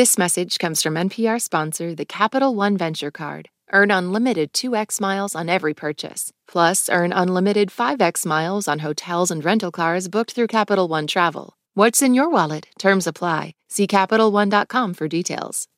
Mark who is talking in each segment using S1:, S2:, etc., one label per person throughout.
S1: This message comes from NPR sponsor, the Capital One Venture Card. Earn unlimited 2x miles on every purchase. Plus, earn unlimited 5x miles on hotels and rental cars booked through Capital One Travel. What's in your wallet? Terms apply. See CapitalOne.com for details.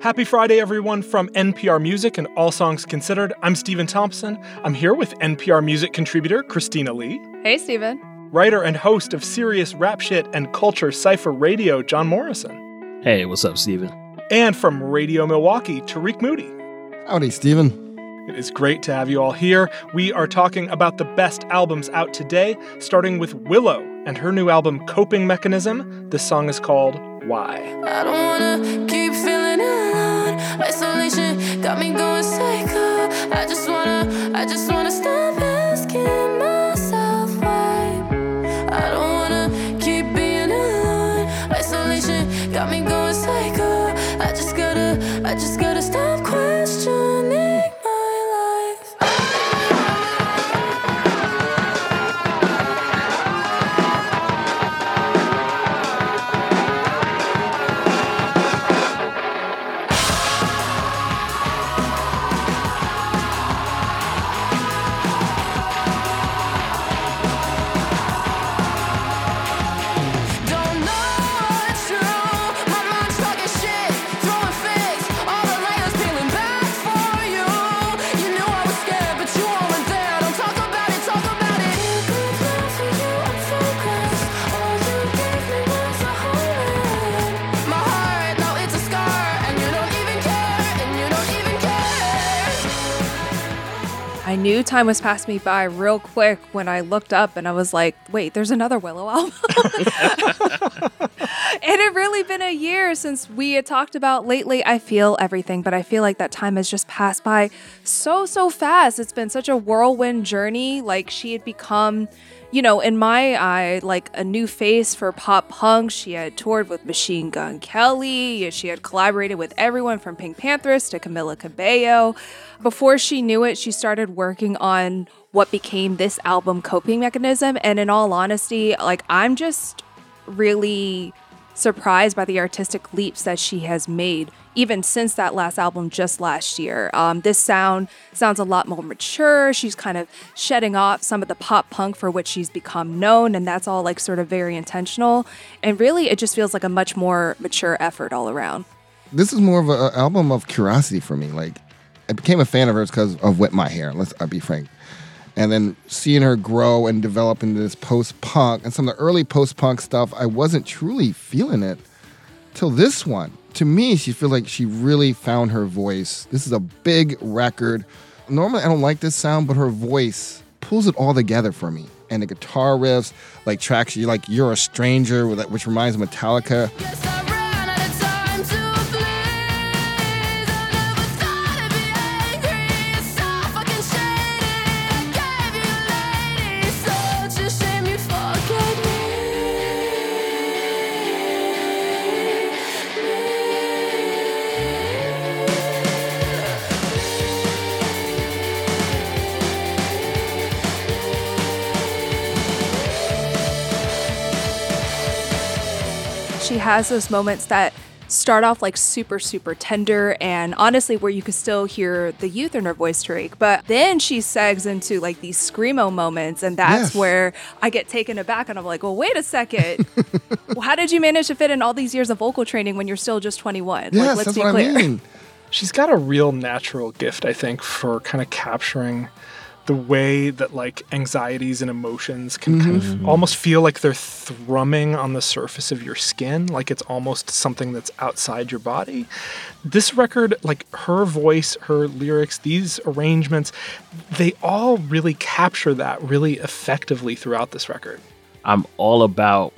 S2: Happy Friday, everyone, from NPR Music and All Songs Considered. I'm Stephen Thompson. I'm here with NPR Music contributor Christina Lee.
S3: Hey, Stephen.
S2: Writer and host of serious rap shit and culture Cypher Radio, John Morrison.
S4: Hey, what's up, Stephen?
S2: And from Radio Milwaukee, Tarik Moody.
S5: Howdy, Stephen.
S2: It is great to have you all here. We are talking about the best albums out today, starting with Willow and her new album, Coping Mechanism. This song is called Why.
S6: I don't wanna keep feeling alone. Isolation got me going psycho. I just wanna, I just wanna psycho. I just gotta, I just gotta
S3: time was passing me by real quick when I looked up and I was like, wait, there's another Willow album. it had really been a year since we had talked about lately. I feel everything, but I feel like that time has just passed by so, so fast. It's been such a whirlwind journey. Like she had become, you know, in my eye, like a new face for pop punk. She had toured with Machine Gun Kelly. She had collaborated with everyone from PinkPantheress to Camila Cabello. Before she knew it, she started working on what became this album, Coping Mechanism. And in all honesty, like I'm just really surprised by the artistic leaps that she has made even since that last album just last year um, this sound sounds a lot more mature she's kind of shedding off some of the pop punk for which she's become known and that's all like sort of very intentional and really it just feels like a much more mature effort all around
S5: This is more of an album of curiosity for me. Like, I became a fan of hers because of Whip My Hair. Let's I'll be frank. And then seeing her grow and develop into this post punk and some of the early post punk stuff, I wasn't truly feeling it till this one. To me, she feels like she really found her voice. This is a big record. Normally, I don't like this sound, but her voice pulls it all together for me. And the guitar riffs, like tracks, you like "You're a Stranger," which reminds Metallica.
S3: Has those moments that start off like super super tender and honestly where you could still hear the youth in her voice Tarik but then she segs into like these screamo moments and that's
S5: Yes.
S3: where I get taken aback and I'm like well wait a second well, how did you manage to fit in all these years of vocal training when you're still just 21
S5: Yes,
S3: like let's
S5: that's
S3: be
S5: what
S3: clear
S5: I mean.
S2: She's got a real natural gift, I think, for kind of capturing the way that like anxieties and emotions can mm-hmm. kind of mm-hmm. almost feel like they're thrumming on the surface of your skin, like it's almost something that's outside your body. This record, like her voice, her lyrics, these arrangements, they all really capture that really effectively throughout this record.
S4: I'm all about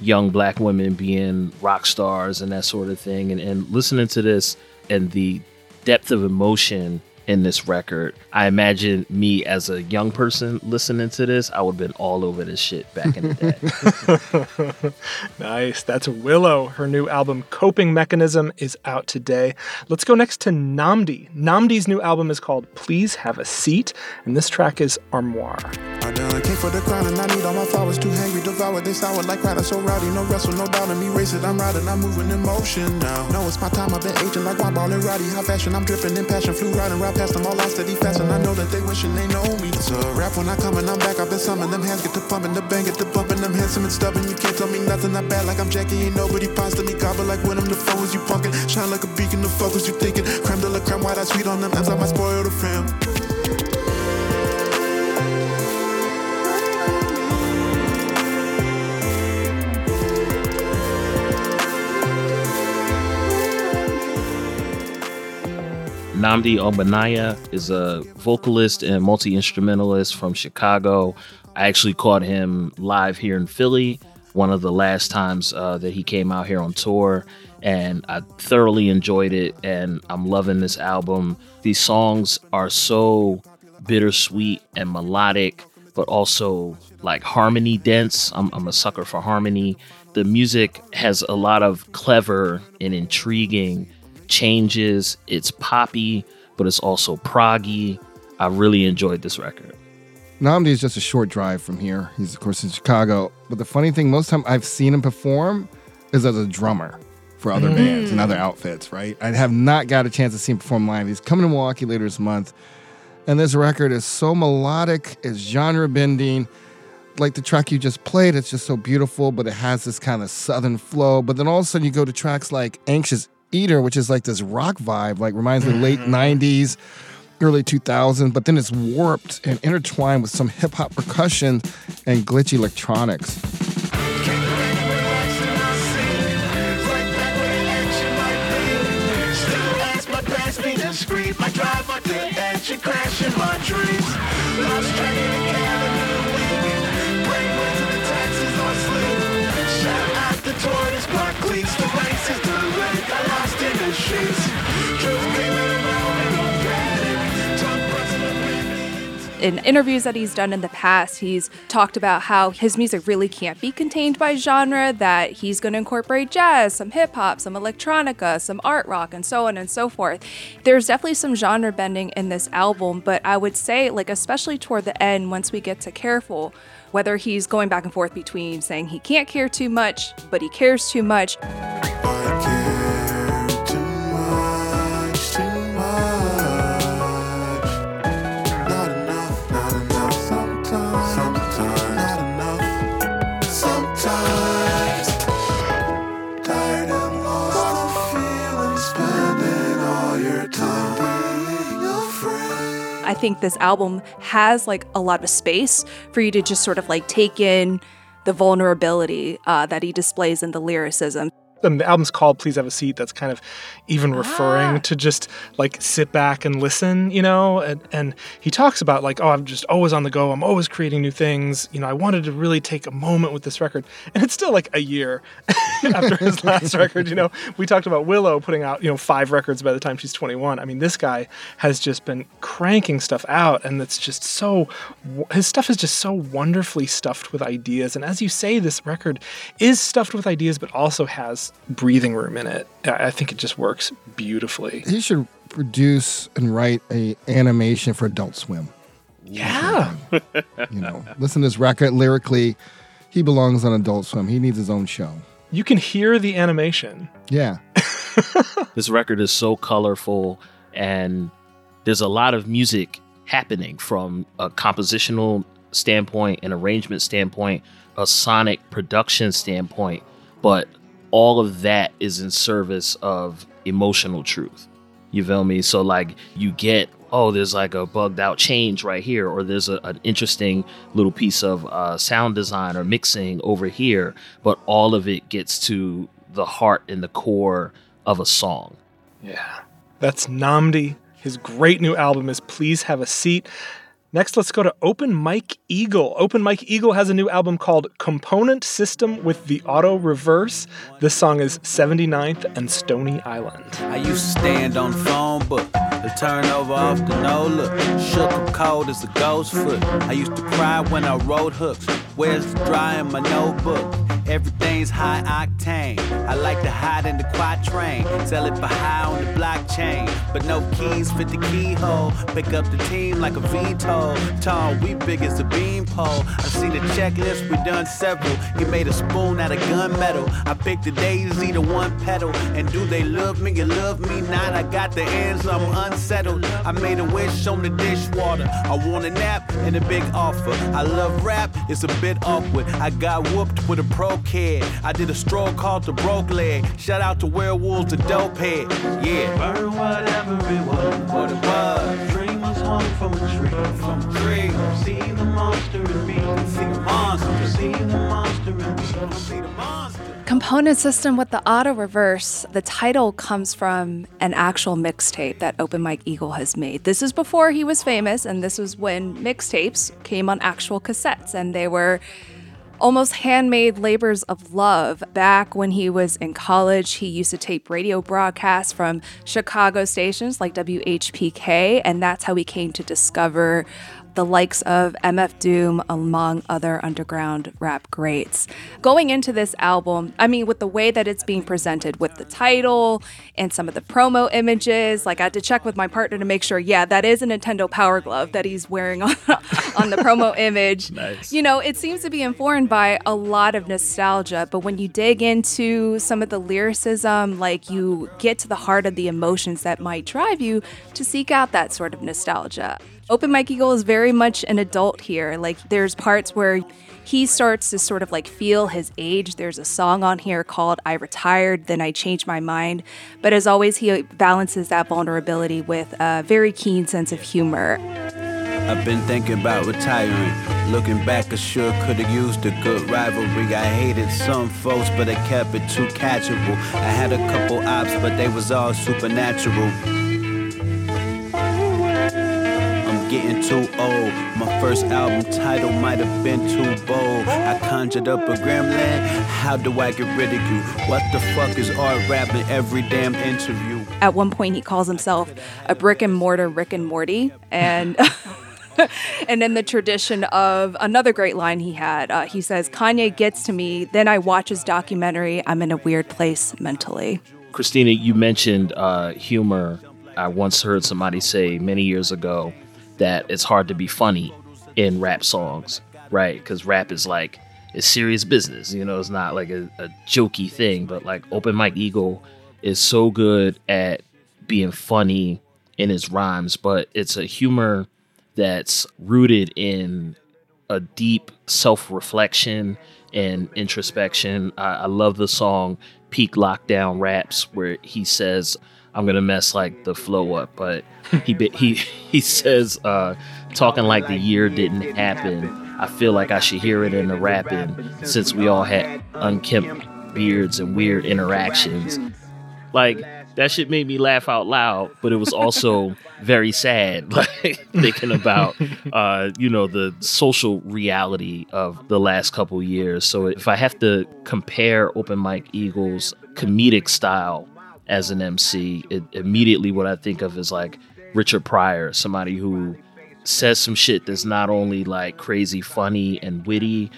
S4: young black women being rock stars and that sort of thing. And, and listening to this and the depth of emotion in this record, I imagine me as a young person listening to this, I would have been all over this shit back in the day.
S2: Nice. That's Willow. Her new album, Coping Mechanism, is out today. Let's go next to NNAMDÏ. NNAMDÏ's new album is called Please Have a Seat, and this track is Armoire.
S7: I know. Came for the crown and I need all my flowers. Too hangry, devoured. They sour like rider, so rowdy. No wrestle, no doubt in me. Race it, I'm riding, I'm moving in motion now. No, it's my time. I've been aging like one ball and Roddy. High fashion, I'm dripping in passion. Flew riding right past them all. I steady fashion. I know that they wishing they know me. So rap when I come and I'm back. I've been summoning them hands, get to pumping, the bang, get to bumping. them handsome and stubborn. You can't tell me nothing. I bad like I'm Jackie. Ain't nobody me. Gobble like when I'm the phone. You punkin', shine like a beacon. The focus you thinking. Creme de la creme, why I sweet on them. M's I might spoil the fam.
S4: Nnamdi Ogbonnaya is a vocalist and multi instrumentalist from Chicago. I actually caught him live here in Philly, one of the last times uh, that he came out here on tour, and I thoroughly enjoyed it. And I'm loving this album. These songs are so bittersweet and melodic, but also like harmony dense. I'm, I'm a sucker for harmony. The music has a lot of clever and intriguing changes. It's poppy, but it's also proggy. I really enjoyed this record.
S5: NNAMDÏ is just a short drive from here. He's of course in Chicago. But the funny thing, most time I've seen him perform is as a drummer for other mm. bands and other outfits, right? I have not got a chance to see him perform live. He's coming to Milwaukee later this month. And this record is so melodic, it's genre bending. Like the track you just played, it's just so beautiful, but it has this kind of southern flow. But then all of a sudden you go to tracks like Anxious Eater, which is like this rock vibe, like reminds me of late mm-hmm. 90s, early 2000s, but then it's warped and intertwined with some hip hop percussion and glitchy electronics.
S3: In interviews that he's done in the past, he's talked about how his music really can't be contained by genre, that he's going to incorporate jazz, some hip hop, some electronica, some art rock, and so on and so forth. There's definitely some genre bending in this album, but I would say, like, especially toward the end, once we get to Careful, whether he's going back and forth between saying he can't care too much, but he cares too much,
S7: I
S3: think this album has like a lot of space for you to just sort of like take in the vulnerability uh, that he displays in the lyricism.
S2: And the album's called Please Have a Seat. That's kind of even referring
S3: Ah.
S2: to just like sit back and listen, you know? And, and he talks about like, oh, I'm just always on the go. I'm always creating new things. You know, I wanted to really take a moment with this record. And it's still like a year after his last record, you know? We talked about Willow putting out, you know, five records by the time she's 21. I mean, this guy has just been cranking stuff out and it's just so, his stuff is just so wonderfully stuffed with ideas. And as you say, this record is stuffed with ideas, but also has breathing room in it. I I think it just works beautifully.
S5: He should produce and write a animation for Adult Swim.
S2: Yeah.
S5: You know, listen to this record lyrically. He belongs on Adult Swim. He needs his own show.
S2: You can hear the animation.
S5: Yeah.
S4: This record is so colorful, and there's a lot of music happening from a compositional standpoint, an arrangement standpoint, a sonic production standpoint, but all of that is in service of emotional truth. You feel me? So, like, you get, oh, there's like a bugged out change right here, or there's a, an interesting little piece of uh, sound design or mixing over here, but all of it gets to the heart and the core of a song.
S2: Yeah. That's NNAMDÏ. His great new album is Please Have a Seat. Next, let's go to Open Mike Eagle. Open Mike Eagle has a new album called Component System with the Auto Reverse. This song is 79th and Stony Island.
S8: I used to stand on phone book, the turnover off the no look. Shook 'em cold as a ghost foot. I used to cry when I wrote hooks. Where's the dry in my notebook? Everything's high octane. I like to hide in the quatrain. Sell it for high on the blockchain. But no keys fit the keyhole. Pick up the team like a veto. Tall, we big as a beanpole. I seen the checklist, we done several. He made a spoon out of gunmetal. I picked the daisy to one petal. And do they love me? You love me not. I got the ends, I'm unsettled. I made a wish on the dishwater. I want a nap and a big offer. I love rap, it's a bit awkward. I got whooped with a pro kid. I did a stroll called the broke leg. Shout out to werewolves, the dope head. Yeah.
S9: Burn whatever it was.
S8: What it was.
S9: Dream was hung from a tree.
S8: From a tree.
S9: See the monster in me.
S8: See the monster.
S9: See the monster in me.
S8: See the monster.
S3: Component system with the auto reverse. The title comes from an actual mixtape that Open Mike Eagle has made. This is before he was famous, and this was when mixtapes came on actual cassettes, and they were almost handmade labors of love. Back when he was in college, he used to tape radio broadcasts from Chicago stations like WHPK, and that's how he came to discover the likes of MF Doom, among other underground rap greats. Going into this album, I mean, with the way that it's being presented, with the title and some of the promo images, like I had to check with my partner to make sure, yeah, that is a Nintendo Power Glove that he's wearing on, on the promo image.
S4: Nice.
S3: You know, it seems to be informed by a lot of nostalgia, but when you dig into some of the lyricism, like you get to the heart of the emotions that might drive you to seek out that sort of nostalgia. Open Mike Eagle is very much an adult here. Like there's parts where he starts to sort of like feel his age. There's a song on here called I Retired, Then I Changed My Mind. But as always, he balances that vulnerability with a very keen sense of humor.
S8: I've been thinking about retiring. Looking back, I sure could've used a good rivalry. I hated some folks, but I kept it too catchable. I had a couple ops, but they was all supernatural. Getting too old. My first album title might have been too bold. I conjured up a gremlin. How do I get rid of you? What the fuck is art rapping every damn interview?
S3: At one point, he calls himself a brick and mortar Rick and Morty. And. and in the tradition of another great line he had, uh, he says, Kanye gets to me, then I watch his documentary. I'm in a weird place mentally.
S4: Christina, you mentioned uh, humor. I once heard somebody say many years ago that it's hard to be funny in rap songs, right? Because rap is like it's serious business. You know, it's not like a, a jokey thing. But like Open Mike Eagle is so good at being funny in his rhymes, but it's a humor that's rooted in a deep self reflection and introspection. I, I love the song Peak Lockdown Raps, where he says, I'm gonna mess like the flow up, but he he he says, uh, talking like the year didn't happen. I feel like I should hear it in the rapping, since we all had unkempt beards and weird interactions. Like that shit made me laugh out loud, but it was also very sad, like thinking about uh, you know, the social reality of the last couple years. So if I have to compare Open Mike Eagles comedic style as an MC, it, immediately what I think of is like Richard Pryor, somebody who says some shit that's not only like crazy funny and witty,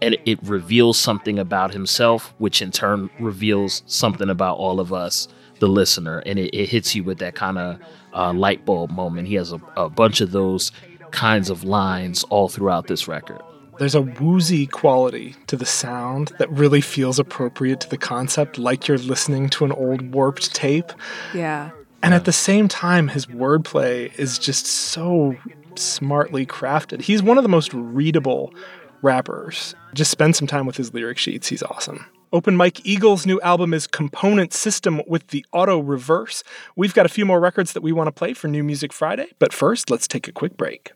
S4: and it reveals something about himself, which in turn reveals something about all of us, the listener, and it, it hits you with that kind of uh, light bulb moment. He has a, a bunch of those kinds of lines all throughout this record.
S2: There's a woozy quality to the sound that really feels appropriate to the concept, like you're listening to an old warped tape.
S3: Yeah.
S2: And at the same time, his wordplay is just so smartly crafted. He's one of the most readable rappers. Just spend some time with his lyric sheets. He's awesome. Open Mike Eagle's new album is Component System with the Auto Reverse. We've got a few more records that we want to play for New Music Friday, but first, let's take a quick break.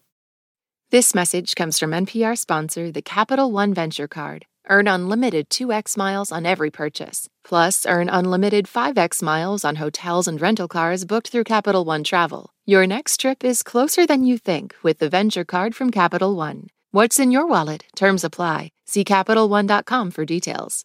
S1: This message comes from NPR sponsor, the Capital One Venture Card. Earn unlimited 2x miles on every purchase. Plus, earn unlimited 5x miles on hotels and rental cars booked through Capital One Travel. Your next trip is closer than you think with the Venture Card from Capital One. What's in your wallet? Terms apply. See CapitalOne.com for details.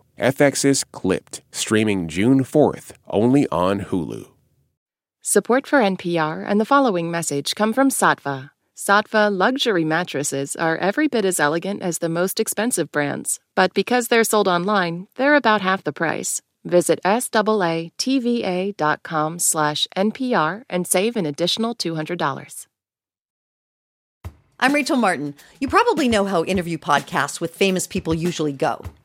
S10: FX's Clipped, streaming June 4th, only on Hulu.
S1: Support for NPR and the following message come from Saatva. Saatva luxury mattresses are every bit as elegant as the most expensive brands, but because they're sold online, they're about half the price. Visit SAATVA.com slash NPR and save an additional $200.
S11: I'm Rachel Martin. You probably know how interview podcasts with famous people usually go.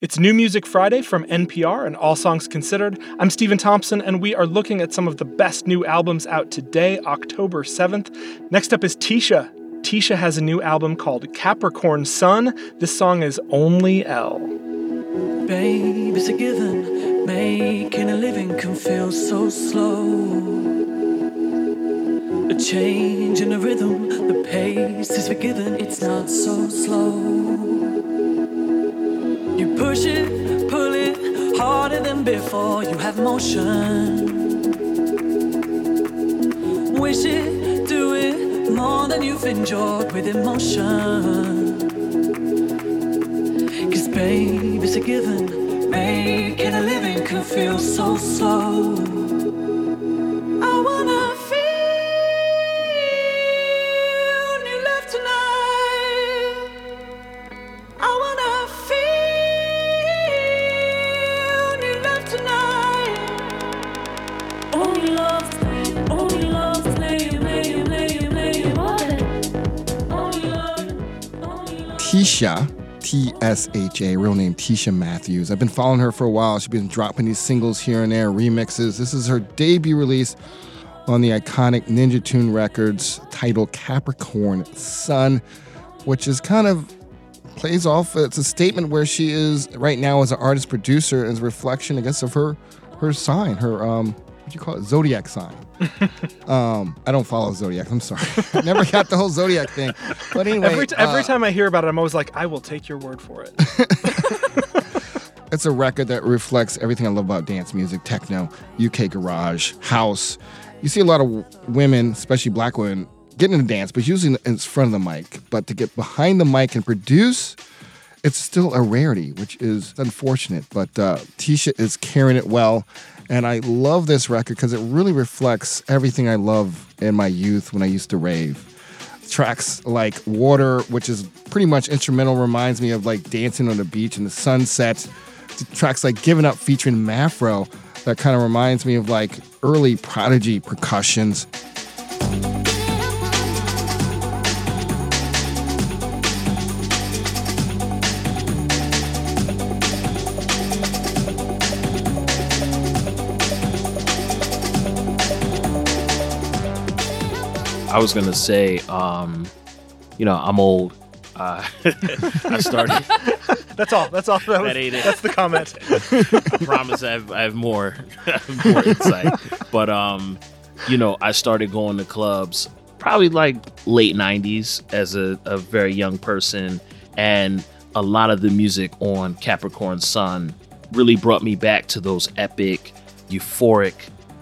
S2: It's New Music Friday from NPR and All Songs Considered. I'm Stephen Thompson, and we are looking at some of the best new albums out today, October 7th. Next up is TSHA. TSHA has a new album called Capricorn Sun. This song is OnlyL.
S9: Babe, it's a given. Making a living can feel so slow. A change in the rhythm, the pace is forgiven, it's not so slow. Push it, pull it harder than before, you have motion. Wish it, do it more than you've enjoyed with emotion. Cause babe, it's a given. Making a living can feel so slow.
S5: T S H A, real name Teisha Matthews. I've been following her for a while. She's been dropping these singles here and there, remixes. This is her debut release on the iconic Ninja Tune Records titled Capricorn Sun, which is kind of plays off. It's a statement where she is right now as an artist producer as a reflection, I guess, of her her sign, her um, what do you call it, zodiac sign. um, I don't follow zodiac. I'm sorry, I never got the whole zodiac thing. But anyway,
S2: Every, t- every
S5: uh,
S2: time I hear about it, I'm always like, I will take your word for it.
S5: It's a record that reflects everything I love about dance music, techno, UK garage, house. You see a lot of w- women, especially black women, getting into dance, but usually in front of the mic. But to get behind the mic and produce, it's still a rarity, which is unfortunate. But uh, TSHA is carrying it well. And I love this record because it really reflects everything I love in my youth when I used to rave tracks like Water, which is pretty much instrumental, reminds me of like dancing on the beach in the sunset. Tracks like Giving Up featuring Mafro, that kind of reminds me of like early Prodigy percussions.
S4: I was gonna say, um, you know, I'm old. Uh, I started.
S2: That's all. That's all. That was,
S4: That ain't it.
S2: That's the comment.
S4: I promise I have, I have more, more insight. But um, you know, I started going to clubs probably like late '90s as a, a very young person, and a lot of the music on Capricorn Sun really brought me back to those epic, euphoric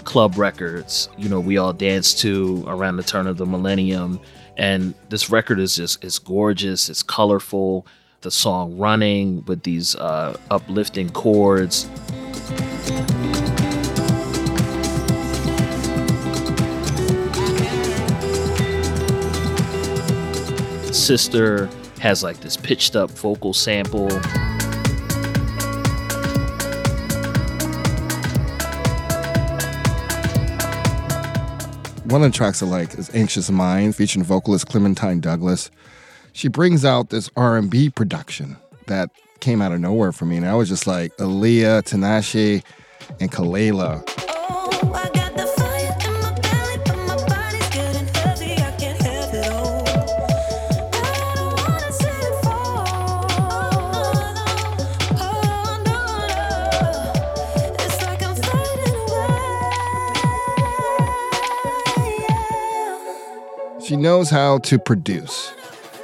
S4: club records. You know, we all danced to around the turn of the millennium, and this record is just it's gorgeous. It's colorful. The song running with these uh, uplifting chords. Sister has like this pitched up vocal sample.
S5: One of the tracks I like is "Anxious Mind," featuring vocalist Clementine Douglas. She brings out this R&B production that came out of nowhere for me, and I was just like Aaliyah, Tinashe, and Kelela.
S6: Oh,
S5: She knows how to produce.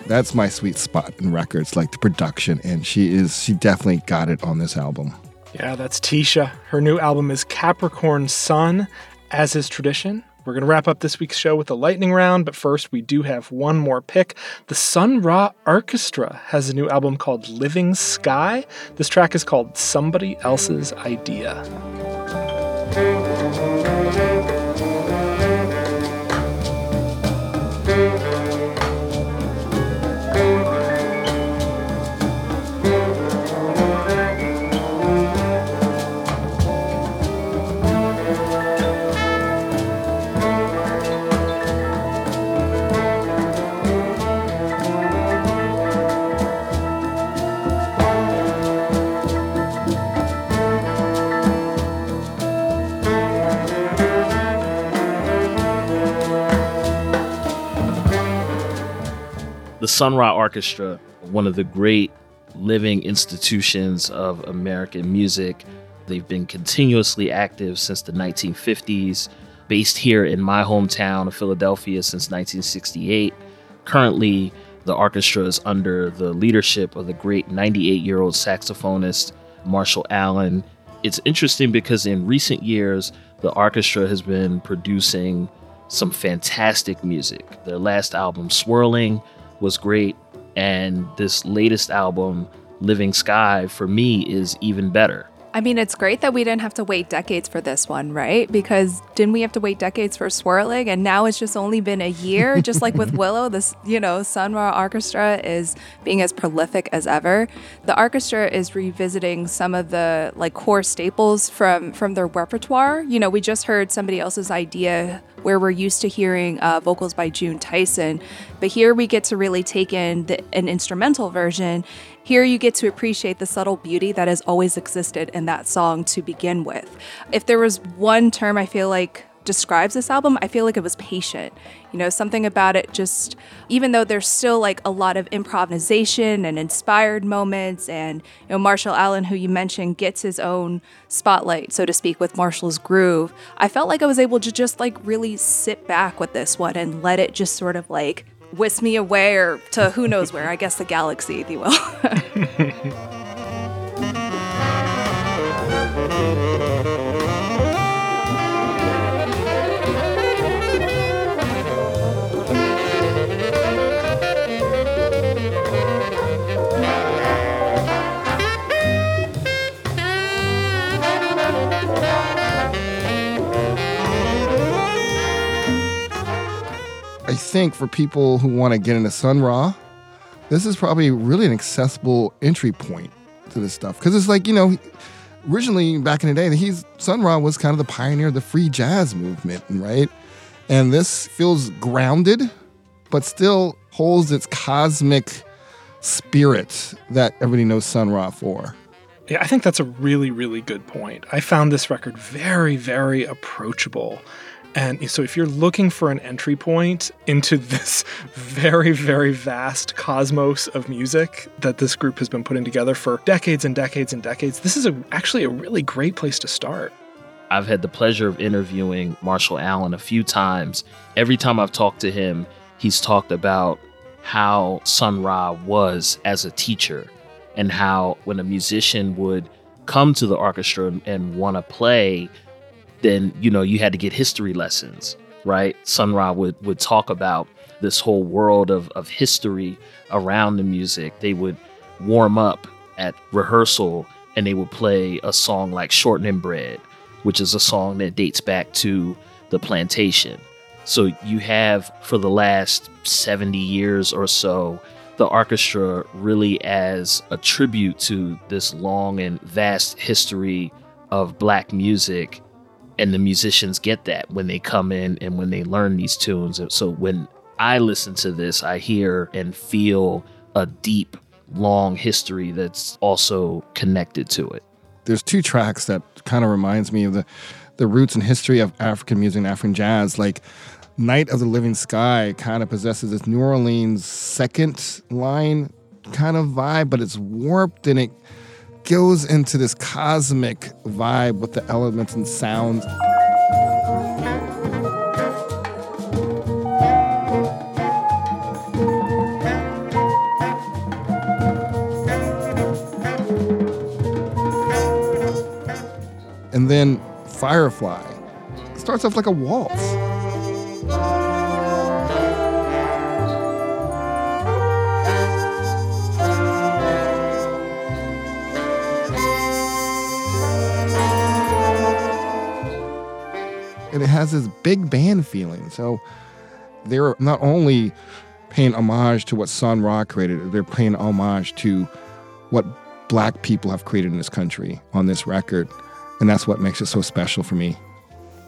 S5: That's my sweet spot in records, like the production, and she is she definitely got it on this album.
S2: Yeah, that's TSHA. Her new album is Capricorn Sun, as is tradition. We're going to wrap up this week's show with a lightning round, but first we do have one more pick. The Sun Ra Arkestra has a new album called Living Sky. This track is called Somebody Else's Idea.
S4: The Sun Ra Arkestra, one of the great living institutions of American music. They've been continuously active since the 1950s, based here in my hometown of Philadelphia since 1968. Currently, the orchestra is under the leadership of the great 98 year old saxophonist Marshall Allen. It's interesting because in recent years, the orchestra has been producing some fantastic music. Their last album, Swirling, was great. And this latest album, Living Sky, for me is even better.
S3: I mean, it's great that we didn't have to wait decades for this one, right? Because didn't we have to wait decades for Swirling? And now it's just only been a year, just like with Willow, this, you know, Sun Ra Arkestra is being as prolific as ever. The orchestra is revisiting some of the like core staples from from their repertoire. You know, we just heard somebody else's idea where we're used to hearing uh, vocals by June Tyson, but here we get to really take in the, an instrumental version here you get to appreciate the subtle beauty that has always existed in that song to begin with. If there was one term I feel like describes this album, I feel like it was patient. You know, something about it just, even though there's still like a lot of improvisation and inspired moments, and, you know, Marshall Allen, who you mentioned, gets his own spotlight, so to speak, with Marshall's Groove, I felt like I was able to just like really sit back with this one and let it just sort of like whisk me away or to who knows where, I guess the galaxy, if you will.
S5: I think for people who want to get into Sun Ra, this is probably really an accessible entry point to this stuff because it's like you know, originally back in the day, he's Sun Ra was kind of the pioneer of the free jazz movement, right? And this feels grounded, but still holds its cosmic spirit that everybody knows Sun Ra for.
S2: Yeah, I think that's a really, really good point. I found this record very, very approachable. And so, if you're looking for an entry point into this very, very vast cosmos of music that this group has been putting together for decades and decades and decades, this is a, actually a really great place to start.
S4: I've had the pleasure of interviewing Marshall Allen a few times. Every time I've talked to him, he's talked about how Sun Ra was as a teacher and how when a musician would come to the orchestra and, want to play, then you know you had to get history lessons, right? Sun Ra would would talk about this whole world of of history around the music. They would warm up at rehearsal and they would play a song like Shortening Bread, which is a song that dates back to the plantation. So you have for the last 70 years or so the orchestra really as a tribute to this long and vast history of black music and the musicians get that when they come in and when they learn these tunes so when i listen to this i hear and feel a deep long history that's also connected to it
S5: There's two tracks that kind of reminds me of the the roots and history of African music and African jazz. Like Night of the Living Sky kind of possesses this New Orleans second line kind of vibe, but it's warped and it goes into this cosmic vibe with the elements and sounds. And then Firefly starts off like a waltz. And it has this big band feeling. So they're not only paying homage to what Sun Ra created, they're paying homage to what black people have created in this country on this record. And that's what makes it so special for me.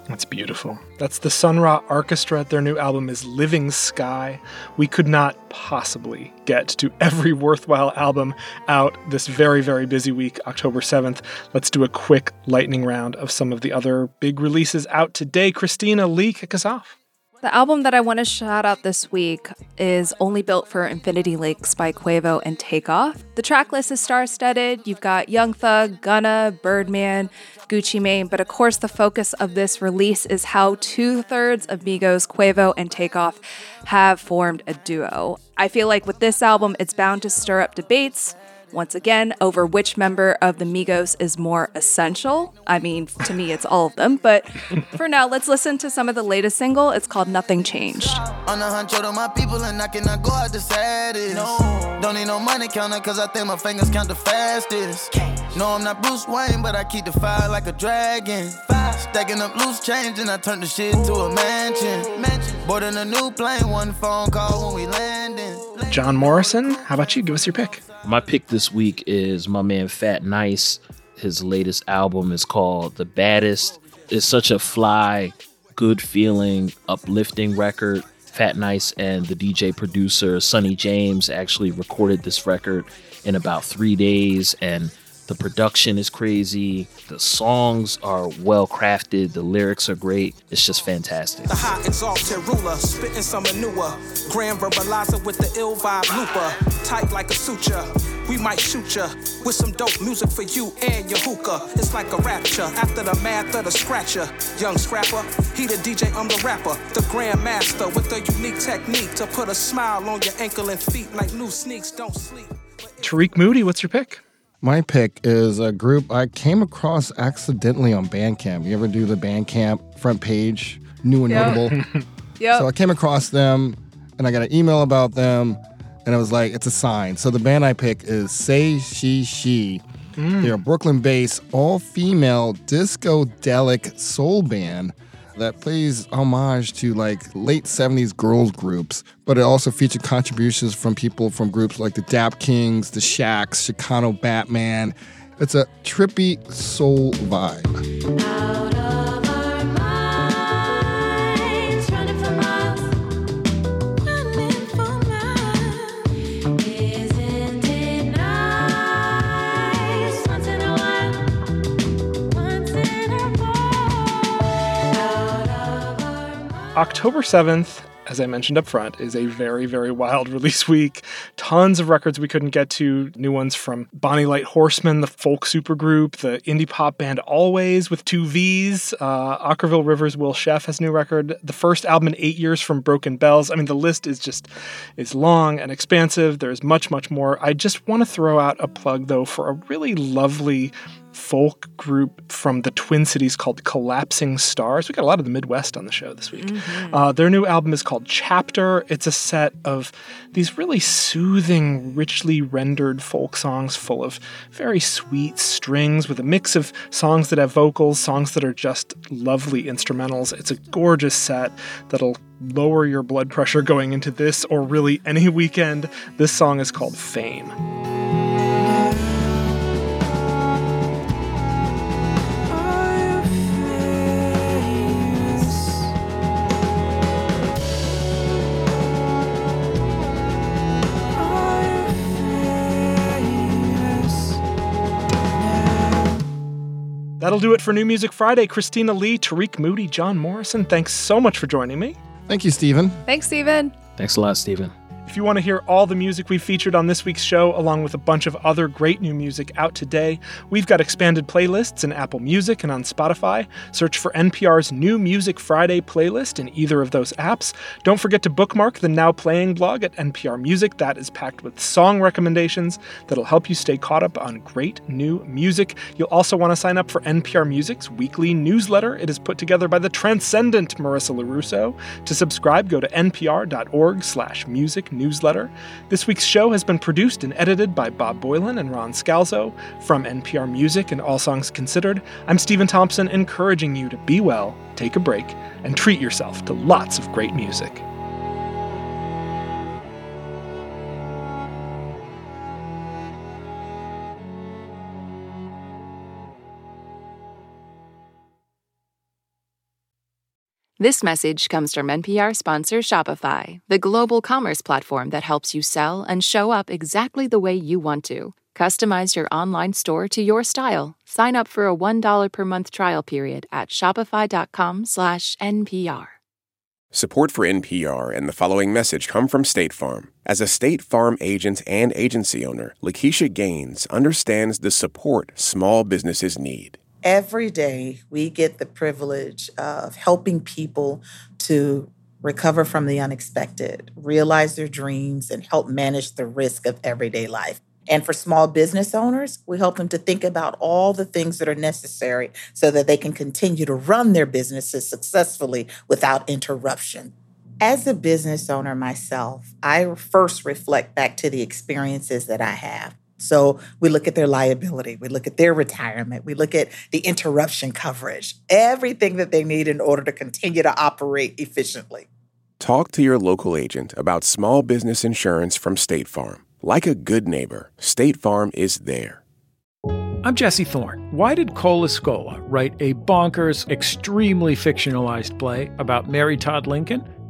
S2: That's beautiful. That's the Sun Ra Arkestra. Their new album is Living Sky. We could not possibly get to every worthwhile album out this very, very busy week, October 7th. Let's do a quick lightning round of some of the other big releases out today. Christina Lee, kick us off.
S3: The album that I want to shout out this week is Only Built for Infinity Links by Quavo and Takeoff. The track list is star studded. You've got Young Thug, Gunna, Birdman, Gucci Mane, but of course, the focus of this release is how two thirds of Migos, Quavo, and Takeoff have formed a duo. I feel like with this album, it's bound to stir up debates once again, over which member of the Migos is more essential. I mean, to me, it's all of them. But for now, let's listen to some of the latest single. It's called Nothing Changed.
S12: On a hundred of my people and I cannot go out the saddest. No. Don't need no money counter cause I think my fingers count the fastest. No, I'm not Bruce Wayne, but I keep the fire like a dragon. Stacking up loose change and I turn the shit to a mansion. Boarding a new plane, one phone call when we landing.
S2: John Morrison, how about you? Give us your pick.
S4: My pick this week is my man Fatnice. His latest album is called The Baddest. It's such a fly, good feeling, uplifting record. Fatnice and the DJ producer Sonny James actually recorded this record in about three days, and the production is crazy. The songs are well crafted. The lyrics are great. It's just fantastic.
S13: The hot exalted ruler, spitting some manure. Grand verbalizer with the ill vibe looper. Tight like a suture. We might shoot ya with some dope music for you and your hookah. It's like a rapture after the math of the scratcher. Young scrapper, he the DJ, I'm the rapper. The grand master with a unique technique to put a smile on your ankle and feet like new sneaks. Don't sleep.
S2: Tarik Moody, what's your pick?
S5: My pick is a group I came across accidentally on Bandcamp. You ever do the Bandcamp front page, new and
S3: Yep.
S5: notable?
S3: yeah.
S5: So I came across them and I got an email about them and I was like, it's a sign. So the band I pick is Say She She. Mm. They're a Brooklyn based, all female disco delic soul band that plays homage to like late 70s girls groups, but it also featured contributions from people from groups like the Dap Kings, the Shacks, Chicano Batman. It's a trippy soul vibe.
S2: October 7th, as I mentioned up front, is a very, very wild release week. Tons of records we couldn't get to. New ones from Bonny Light Horseman, the folk supergroup, the indie pop band Alvvays with two V's. Uh, Okkervil River's Will Sheff has new record. The first album in eight years from Broken Bells. I mean, the list is just is long and expansive. There's much, much more. I just want to throw out a plug though for a really lovely folk group from the Twin Cities called Collapsing Stars. We got a lot of the Midwest on the show this week. Uh, their new album is called Chapter. It's a set of these really soothing, richly rendered folk songs full of very sweet strings with a mix of songs that have vocals, songs that are just lovely instrumentals. It's a gorgeous set that'll lower your blood pressure going into this or really any weekend. This song is called Fame. That'll do it for New Music Friday. Christina Lee, Tarik Moody, John Morrison, thanks so much for joining me.
S5: Thank you, Stephen.
S3: Thanks, Stephen.
S4: Thanks a lot, Steven.
S2: If you want to hear all the music we've featured on this week's show, along with a bunch of other great new music out today, we've got expanded playlists in Apple Music and on Spotify. Search for NPR's New Music Friday playlist in either of those apps. Don't forget to bookmark the Now Playing blog at NPR Music. That is packed with song recommendations that'll help you stay caught up on great new music. You'll also want to sign up for NPR Music's weekly newsletter. It is put together by the transcendent Marissa Lorusso. To subscribe, go to npr.org slash music newsletter. This week's show has been produced and edited by Bob Boylan and Ron Scalzo. From NPR Music and All Songs Considered, I'm Stephen Thompson, encouraging you to be well, take a break, and treat yourself to lots of great music.
S1: This message comes from NPR sponsor Shopify, the global commerce platform that helps you sell and show up exactly the way you want to. Customize your online store to your style. Sign up for a $1 per month trial period at shopify.com/npr.
S10: Support for NPR and the following message come from State Farm. As a State Farm agent and agency owner, Lakeisha Gaines understands the support small businesses need.
S14: Every day, we get the privilege of helping people to recover from the unexpected, realize their dreams, and help manage the risk of everyday life. And for small business owners, we help them to think about all the things that are necessary so that they can continue to run their businesses successfully without interruption. As a business owner myself, I first reflect back to the experiences that I have. So we look at their liability, we look at their retirement, we look at the interruption coverage, everything that they need in order to continue to operate efficiently.
S10: Talk to your local agent about small business insurance from State Farm. Like a good neighbor, State Farm is there.
S15: I'm Jesse Thorn. Why did Cole Escola write a bonkers, extremely fictionalized play about Mary Todd Lincoln?